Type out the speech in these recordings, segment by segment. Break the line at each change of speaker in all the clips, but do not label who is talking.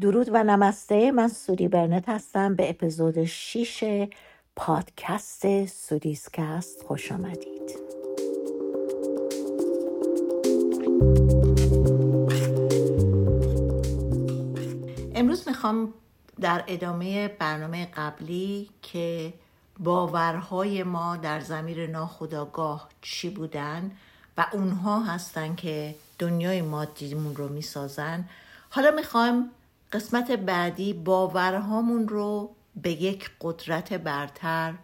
درود و نمسته. من سودی برنت هستم. به اپیزود 6 پادکست سودیسکست خوش آمدید. امروز می‌خوام در ادامه برنامه قبلی که باورهای ما در زمیر ناخداگاه چی بودن و اونها هستن که دنیای مادیمون رو می‌سازن. حالا می‌خوایم قسمت بعدی باورهامون رو به یک قدرت برتر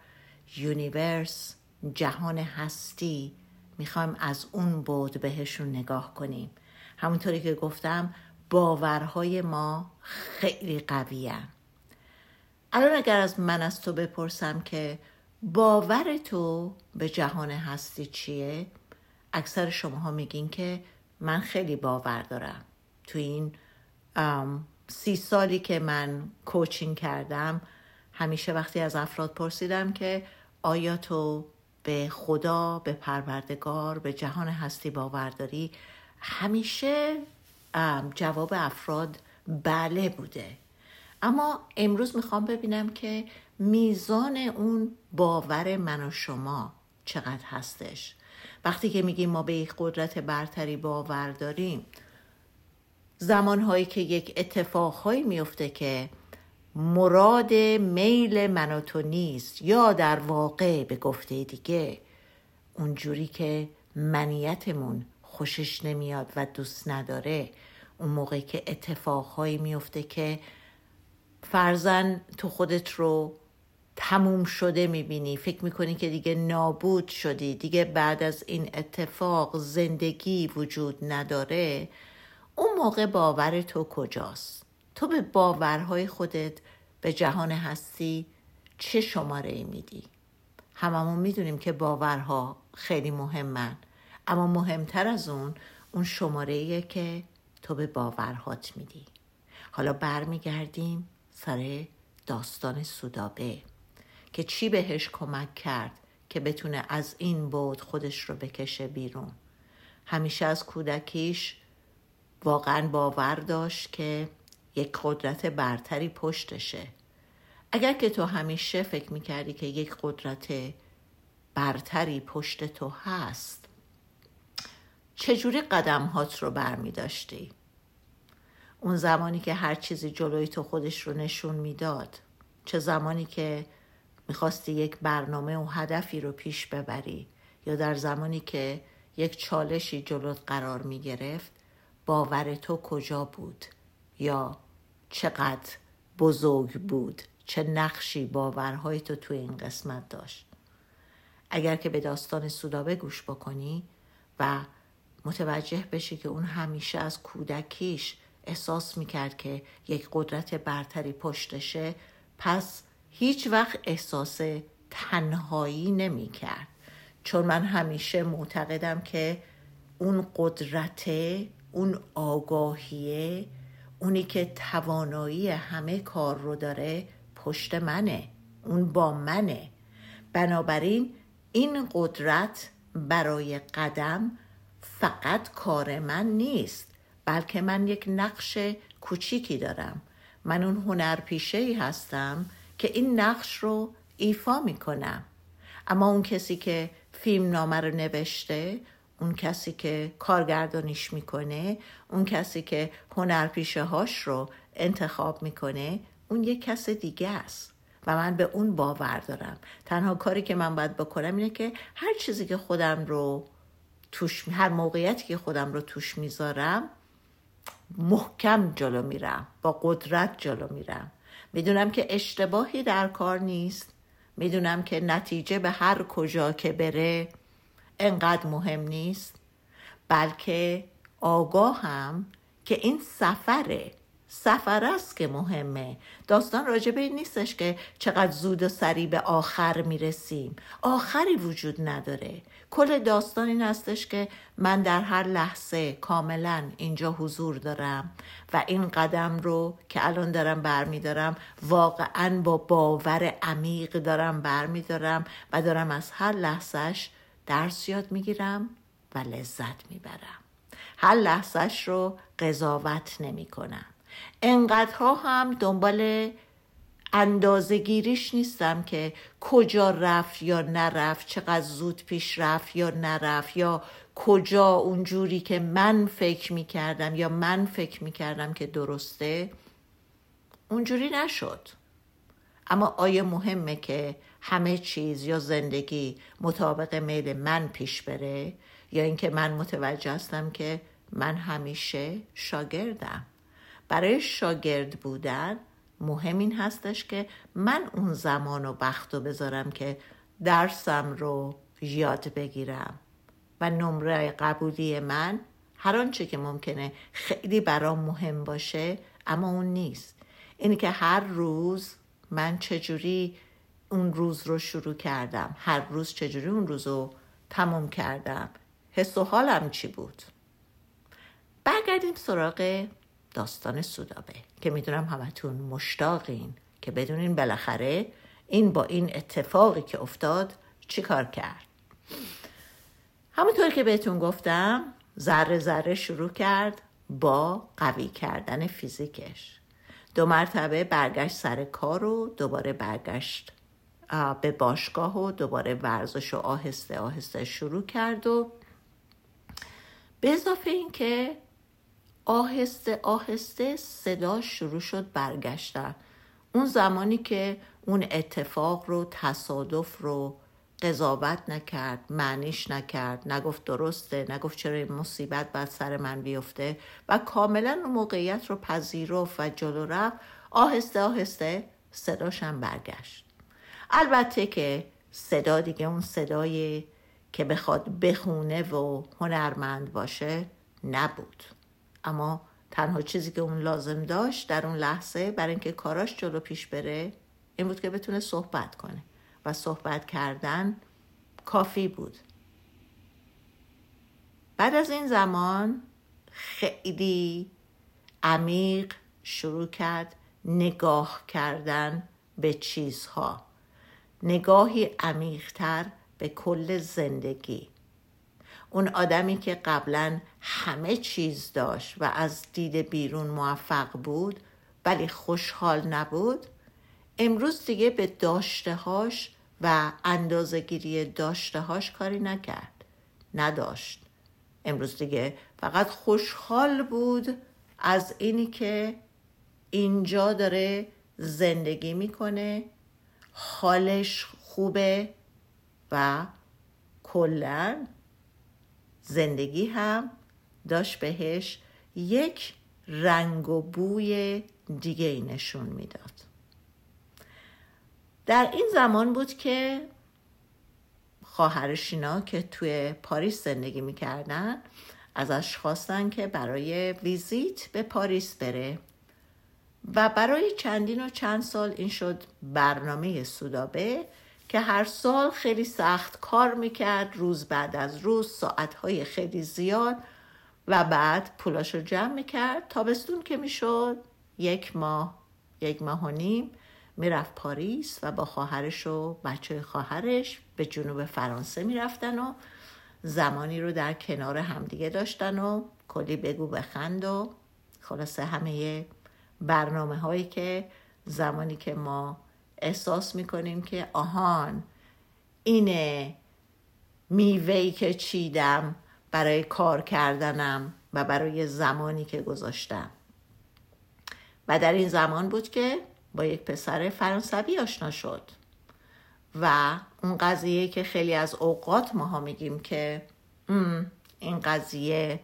یونیورس جهان هستی می‌خوایم از اون بود بهشون نگاه کنیم. همونطوری که گفتم باورهای ما خیلی قویه. الان اگر از من از تو بپرسم که باور تو به جهان هستی چیه؟ اکثر شماها میگین که من خیلی باور دارم. تو این سی سالی که من کوچینگ کردم همیشه وقتی از افراد پرسیدم که آیا تو به خدا به پروردگار به جهان هستی باور داری؟ همیشه جواب افراد بله بوده. اما امروز می‌خوام ببینم که میزان اون باور من و شما چقدر هستش. وقتی که میگیم ما به یک قدرت برتری باور داریم زمانهایی که یک اتفاقهایی میفته که مراد میل من و تو نیست یا در واقع به گفته دیگه. اونجوری که منیتمون خوشش نمیاد و دوست نداره. اون موقعی که اتفاقهایی میفته که فرزن تو خودت رو تموم شده می‌بینی. فکر می‌کنی که دیگه نابود شدی. دیگه بعد از این اتفاق زندگی وجود نداره. اون موقع باور تو کجاست؟ تو به باورهای خودت به جهان هستی چه شماره ای میدی؟ هممون می‌دونیم که باورها خیلی مهمن اما مهمتر از اون اون شماره ایه که تو به باورهات میدی. حالا برمیگردیم سر داستان سودابه که چی بهش کمک کرد که بتونه از این بود خودش رو بکشه بیرون؟ همیشه از کودکیش واقعا باور داشت که یک قدرت برتری پشتشه اگر که تو همیشه فکر می‌کردی که یک قدرت برتری پشت تو هست چجوری قدم هات رو برمی داشتی؟ اون زمانی که هر چیزی جلوی تو خودش رو نشون می‌داد چه زمانی که می‌خواستی یک برنامه و هدفی رو پیش ببری یا در زمانی که یک چالشی جلوت قرار می‌گرفت باور تو کجا بود یا چقدر بزرگ بود؟ چه نقشی باورهای تو توی این قسمت داشت؟ اگر که به داستان سودابه گوش بکنی و متوجه بشی که اون همیشه از کودکیش احساس می‌کرد که یک قدرت برتری پشتشه پس هیچ وقت احساس تنهایی نمی‌کرد. چون من همیشه معتقدم که اون قدرت اون آگاهیه اونی که توانایی همه کار رو داره پشت منه اون با منه. بنابراین این قدرت برای قدم فقط کار من نیست بلکه من یک نقش کوچیکی دارم. من اون هنر پیشه ای هستم که این نقش رو ایفا می‌کنم. اما اون کسی که فیلم نامه رو نوشته اون کسی که کارگردانیش می‌کنه اون کسی که هنرپیشه هاش رو انتخاب می‌کنه اون یک کس دیگه است و من به اون باور دارم. تنها کاری که من باید بکنم اینه که هر چیزی که خودم رو توش هر موقعیتی که خودم رو توش می‌ذارم محکم جلو میرم با قدرت جلو میرم. می‌دونم که اشتباهی در کار نیست. می‌دونم که نتیجه به هر کجا که بره انقدر مهم نیست بلکه آگاهم که این سفره سفر است که مهمه. داستان راجبه این نیستش که چقدر زود و سریع به آخر می‌رسیم. آخری وجود نداره. کل داستان این هستش که من در هر لحظه کاملا اینجا حضور دارم و این قدم رو که الان دارم برمیدارم واقعا با باور عمیق دارم برمیدارم و دارم از هر لحظهش درس یاد می‌گیرم و لذت می‌برم. هر لحظهش رو قضاوت نمی کنم انقدرها هم دنبال اندازه گیریش نیستم که کجا رفت یا نرفت چقدر زود پیش رفت یا نرفت یا کجا اونجوری که من فکر می کردم یا من فکر می کردم که درسته. اونجوری نشد. اما آیا مهمه که همه چیز یا زندگی مطابق میل من پیش بره؟ یا اینکه من متوجه هستم که من همیشه شاگردم. برای شاگرد بودن مهم این هستش که من اون زمان و وقت رو بذارم که درسم رو یاد بگیرم. و نمره قبولی من هر آنچه که ممکنه خیلی برام مهم باشه اما اون نیست. اینی که هر روز من چجوری اون روز رو شروع کردم؟ هر روز چجوری اون روز رو تموم کردم؟ حس و حالم چی بود؟ برگردیم سراغ داستان سودابه که می‌دونم همتون مشتاقین که بدونین بالاخره این با این اتفاقی که افتاد چی کار کرد. همونطور که بهتون گفتم ذره ذره شروع کرد با قوی کردن فیزیکش. دو مرتبه برگشت سر کار و دوباره برگشت به باشگاه و دوباره ورزش و آهسته آهسته شروع کرد و به اضافه اینکه آهسته آهسته صدا شروع شد برگشتن. اون زمانی که اون اتفاق رو تصادف رو قضاوت نکرد معنیش نکرد نگفت درسته نگفت چرا این مصیبت بعد سر من بیفته و کاملا اون موقعیت رو پذیرفت و جلو رفت. آهسته آهسته صداشم برگشت. البته که صدا دیگه اون صدای که بخواد بخونه و هنرمند باشه نبود. اما تنها چیزی که اون لازم داشت در اون لحظه برای اینکه کاراش جلو پیش بره این بود که بتونه صحبت کنه. و صحبت کردن کافی بود. بعد از این زمان خیلی عمیق شروع کرد نگاه کردن به چیزها. نگاهی عمیقتر به کل زندگی. اون آدمی که قبلا همه چیز داشت و از دید بیرون موفق بود ولی خوشحال نبود امروز دیگه به داشتههاش و اندازگیری داشتههاش کاری نکرد. نداشت. امروز دیگه فقط خوشحال بود از اینی که اینجا داره زندگی می‌کنه حالش خوبه و کلا زندگی هم داشت بهش یک رنگ و بوی دیگه ای نشون می‌داد. در این زمان بود که خواهرش اینا که توی پاریس زندگی می‌کردن ازش خواستن که برای ویزیت به پاریس بره. و برای چندین و چند سال این شد برنامه سودابه که هر سال خیلی سخت کار می‌کرد روز بعد از روز ساعتهای خیلی زیاد و بعد پولاش رو جمع می‌کرد. تابستون که می‌شد یک ماه یک ماه و نیم می‌رفت پاریس و با خواهرش و بچه خواهرش به جنوب فرانسه می‌رفتن و زمانی رو در کنار همدیگه داشتن و کلی بگو بخند و خلاصه همه برنامه هایی که زمانی که ما احساس می‌کنیم که آهان اینه میوهی که چیدم برای کار کردنم و برای زمانی که گذاشتم. و در این زمان بود که با یک پسر فرانسوی آشنا شد. و اون قضیه که خیلی از اوقات ماها میگیم که این قضیه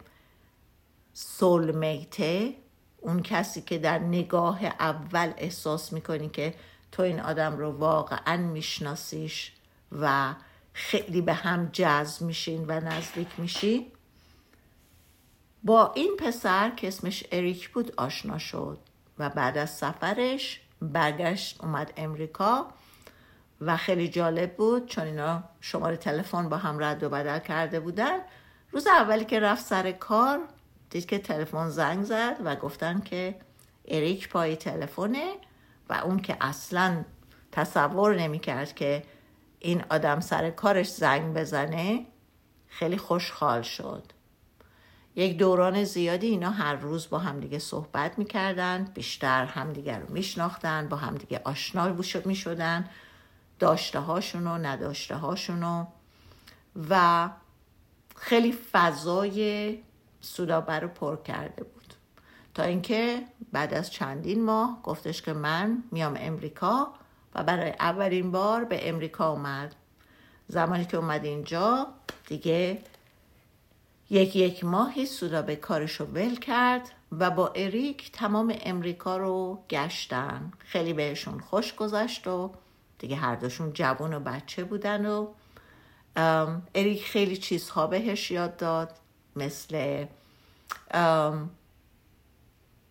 سولمیته اون کسی که در نگاه اول احساس می‌کنی که تو این آدم رو واقعا میشناسیش و خیلی به هم جذب میشین و نزدیک میشین با این پسر که اسمش اریک بود آشنا شد و بعد از سفرش برگشت اومد امریکا و خیلی جالب بود چون اینا شماره تلفن با هم رد و بدل کرده بودن. روز اولی که رفت سر کار دید که تلفن زنگ زد و گفتن که اریک پای تلفنه و اون که اصلا تصور نمی‌کرد که این آدم سر کارش زنگ بزنه خیلی خوشحال شد. یک دوران زیادی اینا هر روز با همدیگه صحبت می‌کردن بیشتر همدیگه رو میشناختن با همدیگه آشنا می‌شدن داشته هاشون و نداشته هاشون و خیلی فضای سودابه رو پر کرده بود. تا اینکه بعد از چندین ماه گفتش که من میام امریکا و برای اولین بار به امریکا اومد. زمانی که اومد اینجا دیگه یک یک ماهی سودابه کارش رو ول کرد و با اریک تمام امریکا رو گشتن. خیلی بهشون خوش گذشت و دیگه هر دوشون جوان و بچه بودن و اریک خیلی چیزها بهش یاد داد مثل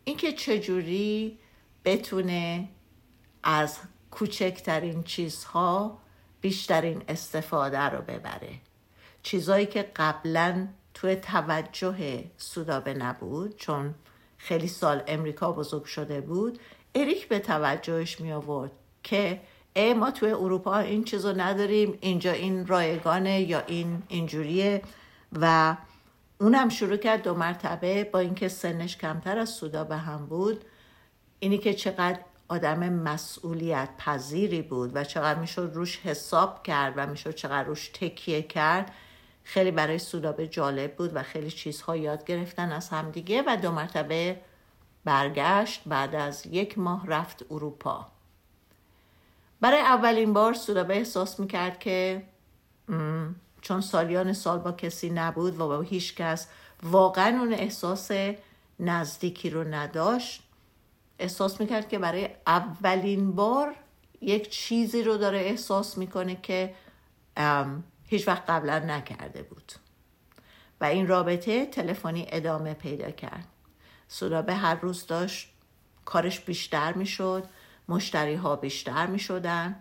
اینکه چجوری بتونه از کوچکترین چیزها بیشترین استفاده رو ببره. چیزایی که قبلا توی توجه سودابه نبود چون خیلی سال امریکا بزرگ شده بود. اریک به توجهش می آورد که ای ما توی اروپا این چیزو نداریم اینجا این رایگانه یا این اینجوریه. و اونم شروع کرد دو مرتبه با اینکه سنش کمتر از سودا به هم بود. اینی که چقدر آدم مسئولیت پذیری بود و چقدر می‌شد روش حساب کرد و می‌شد چقدر روش تکیه کرد. خیلی برای سودابه جالب بود و خیلی چیزها یاد گرفتن از همدیگه و دو مرتبه برگشت بعد از یک ماه رفت اروپا. برای اولین بار سودابه احساس می‌کرد که چون سالیان سال با کسی نبود و با هیچ کس واقعا اون احساس نزدیکی رو نداشت احساس می‌کرد که برای اولین بار یک چیزی رو داره احساس می‌کنه که هیچ وقت قبلا نکرده بود. و این رابطه تلفنی ادامه پیدا کرد. سودابه هر روز داشت کارش بیشتر می‌شد مشتری ها بیشتر می شدن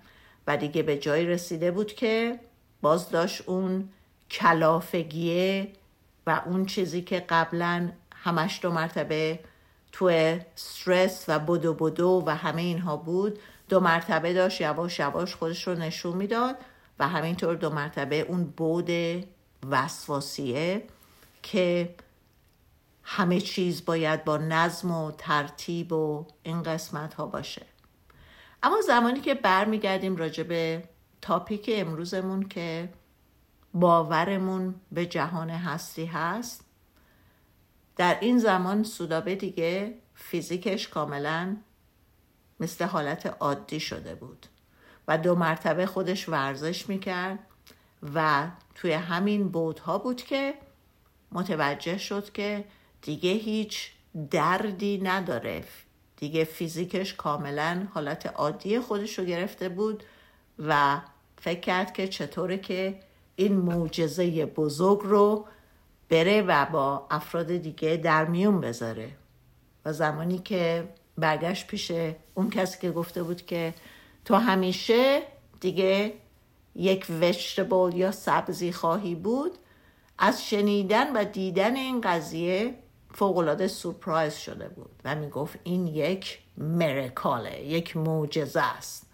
و دیگه به جایی رسیده بود که باز داشت اون کلافگیه و اون چیزی که قبلا همش دو مرتبه تو استرس و بدو بدو و همه اینها بود دو مرتبه داشت یواش یواش خودش رو نشون می‌داد. و همینطور دو مرتبه اون بود وسواسیه که همه چیز باید با نظم و ترتیب و این قسمت ها باشه. اما زمانی که برمیگردیم راجع به تاپیک امروزمون که باورمون به جهان هستی هست در این زمان سودابه دیگه فیزیکش کاملا مثل حالت عادی شده بود. و دو مرتبه خودش ورزش می‌کرد و توی همین بودها بود که متوجه شد که دیگه هیچ دردی نداره. دیگه فیزیکش کاملا حالت عادی خودش رو گرفته بود و فکر کرد که چطوره که این معجزه بزرگ رو بره و با افراد دیگه در میون بذاره. و زمانی که برگشت پیش اون کسی که گفته بود که تو همیشه دیگه یک وجتبل یا سبزی خواهی بود. از شنیدن و دیدن این قضیه فوقالعاده سورپرایز شده بود و می‌گفت این یک مرکاله یک معجزه است.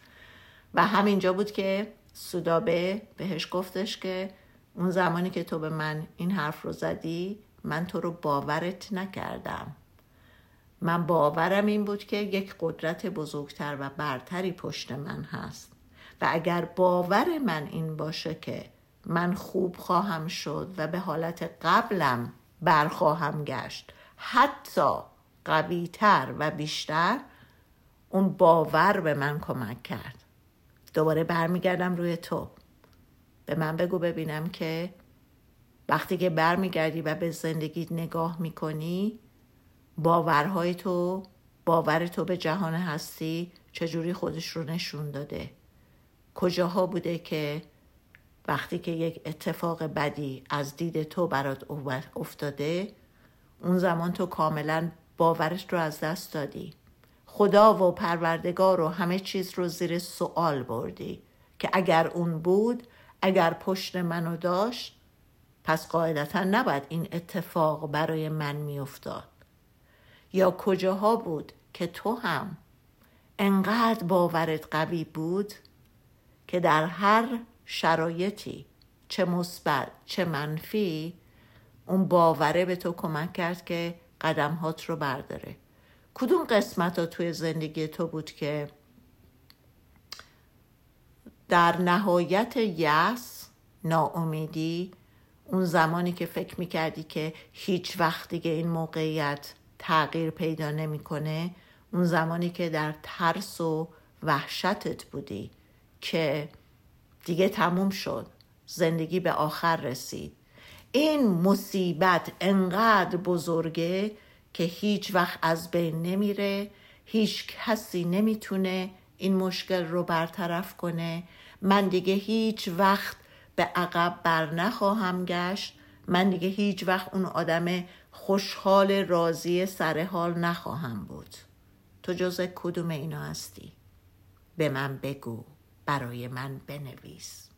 و همینجا بود که سودابه بهش گفتش که اون زمانی که تو به من این حرف رو زدی من تو رو باورت نکردم. من باورم این بود که یک قدرت بزرگتر و برتری پشت من هست. و اگر باور من این باشه که من خوب خواهم شد و به حالت قبلم برخواهم گشت حتی قویتر و بیشتر اون باور به من کمک کرد. دوباره برمیگردم روی تو. به من بگو ببینم که وقتی که برمیگردی و به زندگیت نگاه می‌کنی باورهای تو باور تو به جهان هستی چجوری خودش رو نشون داده؟ کجاها بوده که وقتی که یک اتفاق بدی از دید تو برات افتاده اون زمان تو کاملا باورش رو از دست دادی. خدا و پروردگار و همه چیز رو زیر سوال بردی که اگر اون بود اگر پشت منو داشت پس قاعدتا نباید این اتفاق برای من میافتاد. یا کجاها بود که تو هم انقدر باورت قوی بود که در هر شرایطی چه مثبت چه منفی اون باوره به تو کمک کرد که قدمهات رو برداره. کدوم قسمت ها توی زندگی تو بود که در نهایت یس ناامیدی اون زمانی که فکر می‌کردی که هیچ وقت دیگه این موقعیت تغییر پیدا نمی‌کنه اون زمانی که در ترس و وحشتت بودی که دیگه تموم شد زندگی به آخر رسید. این مصیبت انقدر بزرگه که هیچ وقت از بین نمیره هیچ کسی نمی‌تونه این مشکل رو برطرف کنه. من دیگه هیچ وقت به عقب بر نخواهم گشت. من دیگه هیچ وقت اون آدم خوشحال راضی سر حال نخواهم بود. تو جز کدوم اینا هستی؟ به من بگو برای من بنویس.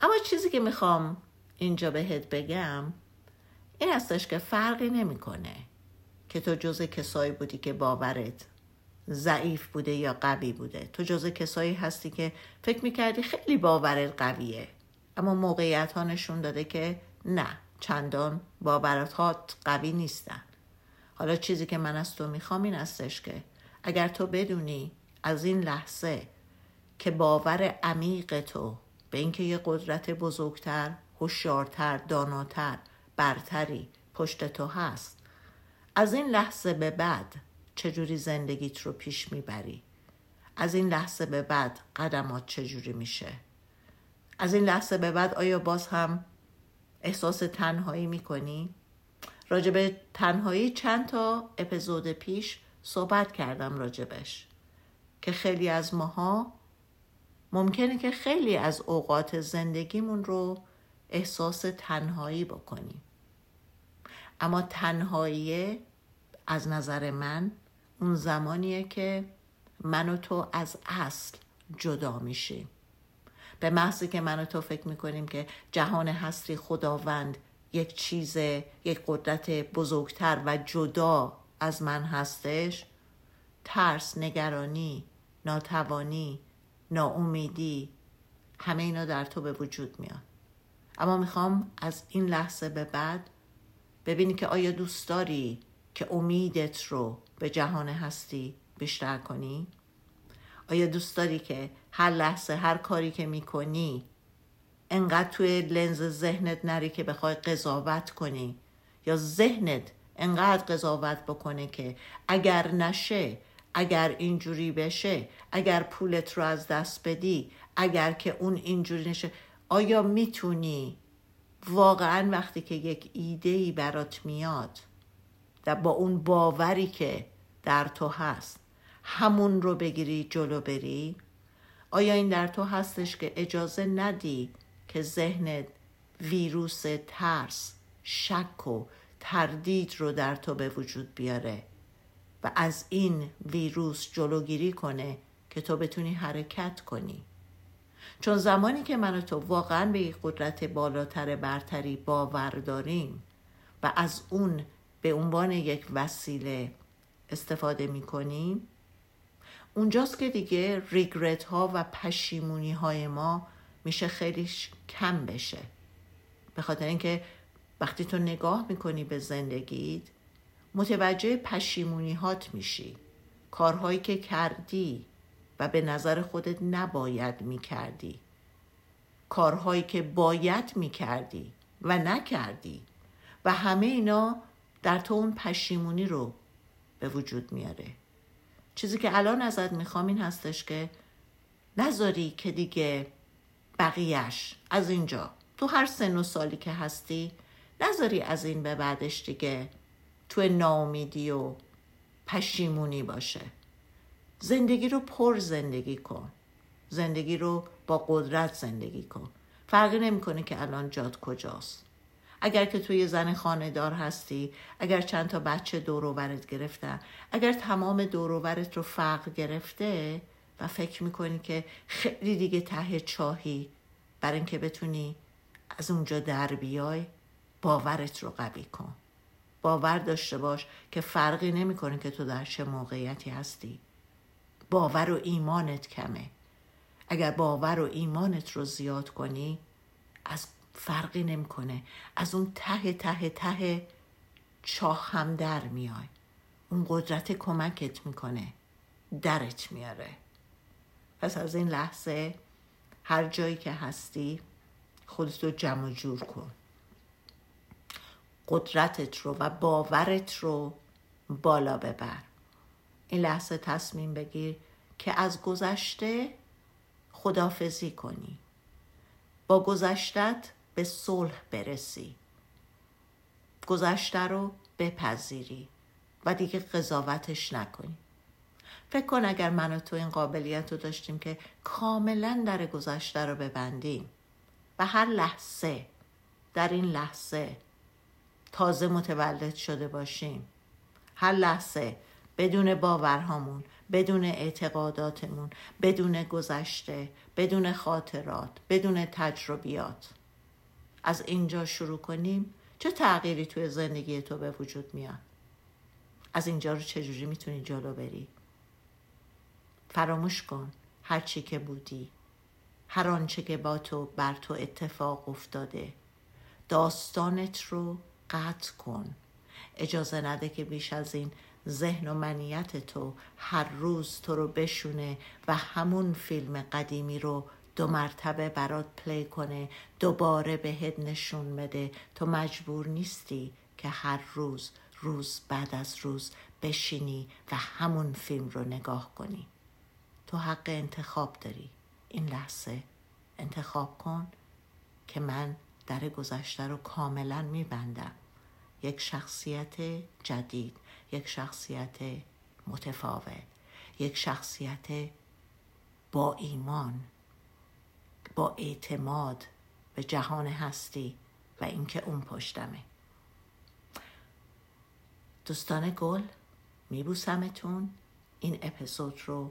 اما چیزی که می‌خوام اینجا بهت بگم این هستش که فرقی نمی‌کنه که تو جز کسایی بودی که باورت ضعیف بوده یا قوی بوده. تو جز کسایی هستی که فکر می‌کردی خیلی باورت قویه اما موقعیت ها نشون داده که نه. چندان باورت ها قوی نیستن. حالا چیزی که من از تو می‌خوام این هستش که اگر تو بدونی از این لحظه که باور عمیق تو به اینکه یه قدرت بزرگتر هوشیارتر داناتر برتری پشت تو هست از این لحظه به بعد چجوری زندگیت رو پیش می‌بری؟ از این لحظه به بعد قدمات چجوری میشه؟ از این لحظه به بعد آیا باز هم احساس تنهایی می‌کنی؟ راجب تنهایی چند تا اپیزود پیش صحبت کردم راجبش که خیلی از ماها ممکنه که خیلی از اوقات زندگیمون رو احساس تنهایی بکنیم اما تنهایی از نظر من اون زمانیه که من و تو از اصل جدا میشیم به محضی که من و تو فکر می‌کنیم که جهان هستی خداوند یک چیز یک قدرت بزرگتر و جدا از من هستش ترس نگرانی ناتوانی ناامیدی همه اینا در تو به وجود میاد اما می‌خوام از این لحظه به بعد ببینی که آیا دوست داری که امیدت رو به جهان هستی بیشتر کنی؟ آیا دوست داری که هر لحظه هر کاری که می‌کنی انقدر توی لنز ذهنت نری که بخوای قضاوت کنی؟ یا ذهنت انقدر قضاوت بکنه که اگر نشه اگر اینجوری بشه اگر پولت رو از دست بدی اگر که اون اینجوری نشه آیا می‌تونی واقعا وقتی که یک ایده ای برات میاد و با اون باوری که در تو هست همون رو بگیری جلو بری؟ آیا این در تو هستش که اجازه ندی که ذهنت ویروس ترس شک و تردید رو در تو به وجود بیاره و از این ویروس جلوگیری کنه که تو بتونی حرکت کنی؟ چون زمانی که من و تو واقعا به یک قدرت بالاتر برتری باور داریم و از اون به عنوان یک وسیله استفاده می کنیم اونجاست که دیگه ریگرت ها و پشیمونی های ما میشه خیلی کم بشه. به خاطر اینکه وقتی تو نگاه می‌کنی به زندگیت متوجه پشیمونی هات میشی. کارهایی که کردی و به نظر خودت نباید می‌کردی. کارهایی که باید می‌کردی و نکردی. و همه اینا در تو اون پشیمونی رو به وجود میاره. چیزی که الان ازت می‌خوام این هستش که نذاری که دیگه بقیهش از اینجا. تو هر سن و سالی که هستی نذاری از این به بعدش دیگه تو ناامیدی و پشیمونی باشه. زندگی رو پر زندگی کن. زندگی رو با قدرت زندگی کن. فرقی نمی‌کنه که الان جاد کجاست. اگر که توی زن خانهدار هستی اگر چند تا بچه دوروبرت گرفتن اگر تمام دوروبرت رو فقر گرفته و فکر می‌کنی که خیلی دیگه ته چاهی برای اینکه بتونی از اونجا در بیای باورت رو قوی کن. باور داشته باش که فرقی نمی‌کنه که تو در چه موقعیتی هستی. باور و ایمانت کمه. اگر باور و ایمانت رو زیاد کنی از فرقی نمی‌کنه. از اون ته ته ته چاه هم در میای. اون قدرت کمکت می‌کنه. درت میاره. پس از این لحظه هر جایی که هستی خودتو جمع جور کن. قدرتت رو و باورت رو بالا ببر. این لحظه تصمیم بگیر که از گذشته خدافزی کنی. با گذشتت به صلح برسی. گذشته رو بپذیری و دیگه قضاوتش نکنی. فکر کن اگر من و تو این قابلیت رو داشتیم که کاملا در گذشته رو ببندیم. و هر لحظه در این لحظه تازه متولد شده باشیم. هر لحظه بدون باورهامون بدون اعتقاداتمون بدون گذشته بدون خاطرات بدون تجربیات. از اینجا شروع کنیم. چه تغییری توی زندگی تو به وجود میاد؟ از اینجا رو چجوری می‌تونی جلو بری؟ فراموش کن هر چی که بودی هر آنچه که با تو بر تو اتفاق افتاده. داستانت رو قطع کن. اجازه نده که بیش از این ذهن و منیت تو هر روز تو رو بشونه و همون فیلم قدیمی رو دو مرتبه برات پلی کنه دوباره بهت نشون بده. تو مجبور نیستی که هر روز روز بعد از روز بشینی و همون فیلم رو نگاه کنی. تو حق انتخاب داری. این لحظه انتخاب کن که من در گذشته رو کاملا میبندم. یک شخصیت جدید یک شخصیت متفاوت یک شخصیت با ایمان. با اعتماد به جهان هستی و اینکه اون پشتمه. دوستان گل میبوسمتون. این اپیزود رو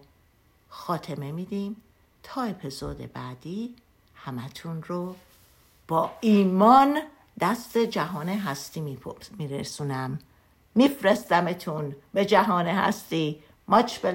خاتمه میدیم. تا اپیزود بعدی همتون رو با ایمان دست جهان هستی میرسونم. میفرستمتون به جهان هستی. ماچ به